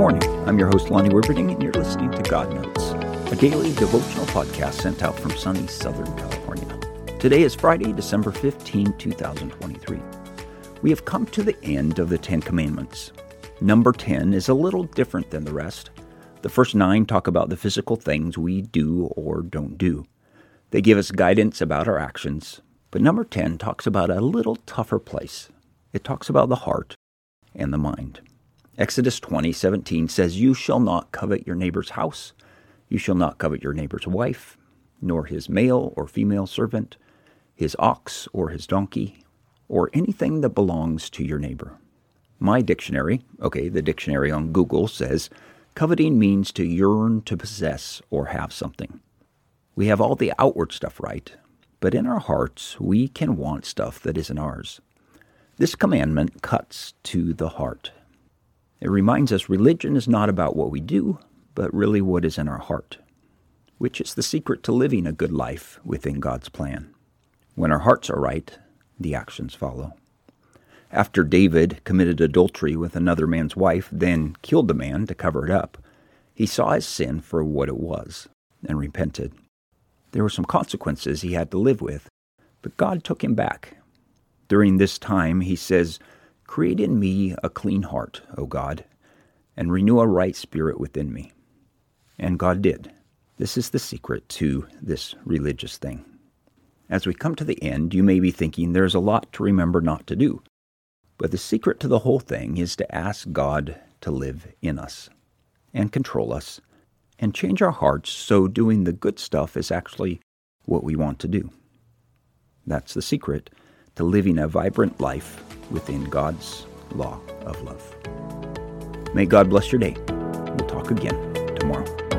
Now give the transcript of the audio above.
I'm your host, Lonnie Wibberding, and you're listening to God Notes, a daily devotional podcast sent out from sunny Southern California. Today is Friday, December 15, 2023. We have come to the end of the Ten Commandments. Number 10 is a little different than the rest. The first nine talk about the physical things we do or don't do. They give us guidance about our actions. But number 10 talks about a little tougher place. It talks about the heart and the mind. Exodus 20:17 says, "You shall not covet your neighbor's house. You shall not covet your neighbor's wife, nor his male or female servant, his ox or his donkey, or anything that belongs to your neighbor." My dictionary, okay, the dictionary on Google says, coveting means to yearn to possess or have something. We have all the outward stuff right, but in our hearts we can want stuff that isn't ours. This commandment cuts to the heart. It reminds us religion is not about what we do, but really what is in our heart, which is the secret to living a good life within God's plan. When our hearts are right, the actions follow. After David committed adultery with another man's wife, then killed the man to cover it up, he saw his sin for what it was and repented. There were some consequences he had to live with, but God took him back. During this time, he says, Create in me a clean heart, O God, and renew a right spirit within me. And God did. This is the secret to this religious thing. As we come to the end, you may be thinking there's a lot to remember not to do. But the secret to the whole thing is to ask God to live in us and control us and change our hearts so doing the good stuff is actually what we want to do. That's the secret to living a vibrant life within God's law of love. May God bless your day. We'll talk again tomorrow.